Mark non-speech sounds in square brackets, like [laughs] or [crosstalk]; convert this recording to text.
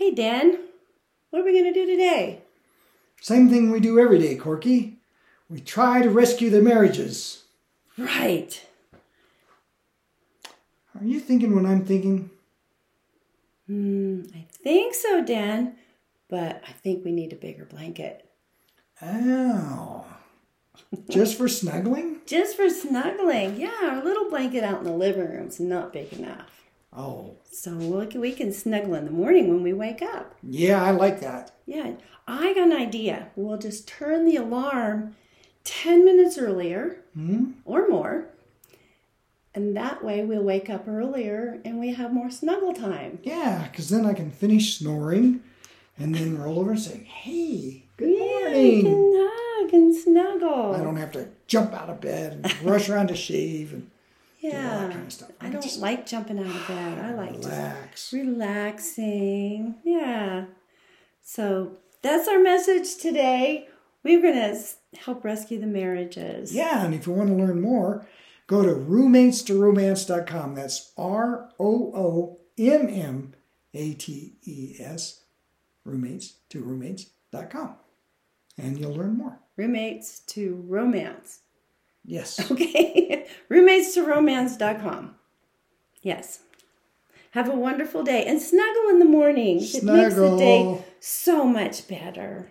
Hey, Den, what are we going to do today? Same thing we do every day, Corkie. We try to rescue the marriages. Right. Are you thinking what I'm thinking? Hmm, I think so, Den, but I think we need a bigger blanket. Oh. Just for snuggling? [laughs] Just for snuggling. Yeah, our little blanket out in the living room's not big enough. Oh. So look, we can snuggle in the morning when we wake up. Yeah, I like that. Yeah, I got an idea. We'll just turn the alarm 10 minutes earlier Hmm? or more. And that way we'll wake up earlier and we have more snuggle time. Yeah, because then I can finish snoring and then roll over and say, hey, good Yeah, we morning. can hug and snuggle. I don't have to jump out of bed and rush around to shave and yeah. that kind of stuff. I I don't like jumping out of bed. I like just relax. relaxing. Yeah. So that's our message today. We're going to help rescue the marriages. Yeah, and if you want to learn more, go to roommates2romance.com. That's R O O M M A T E S, roommates to roommates.com. And you'll learn more. Roommates to romance. Yes. [laughs] Okay. roommates to romance.com. Yes. Have a wonderful day and snuggle in the morning. It makes the day Snuggle. so much better.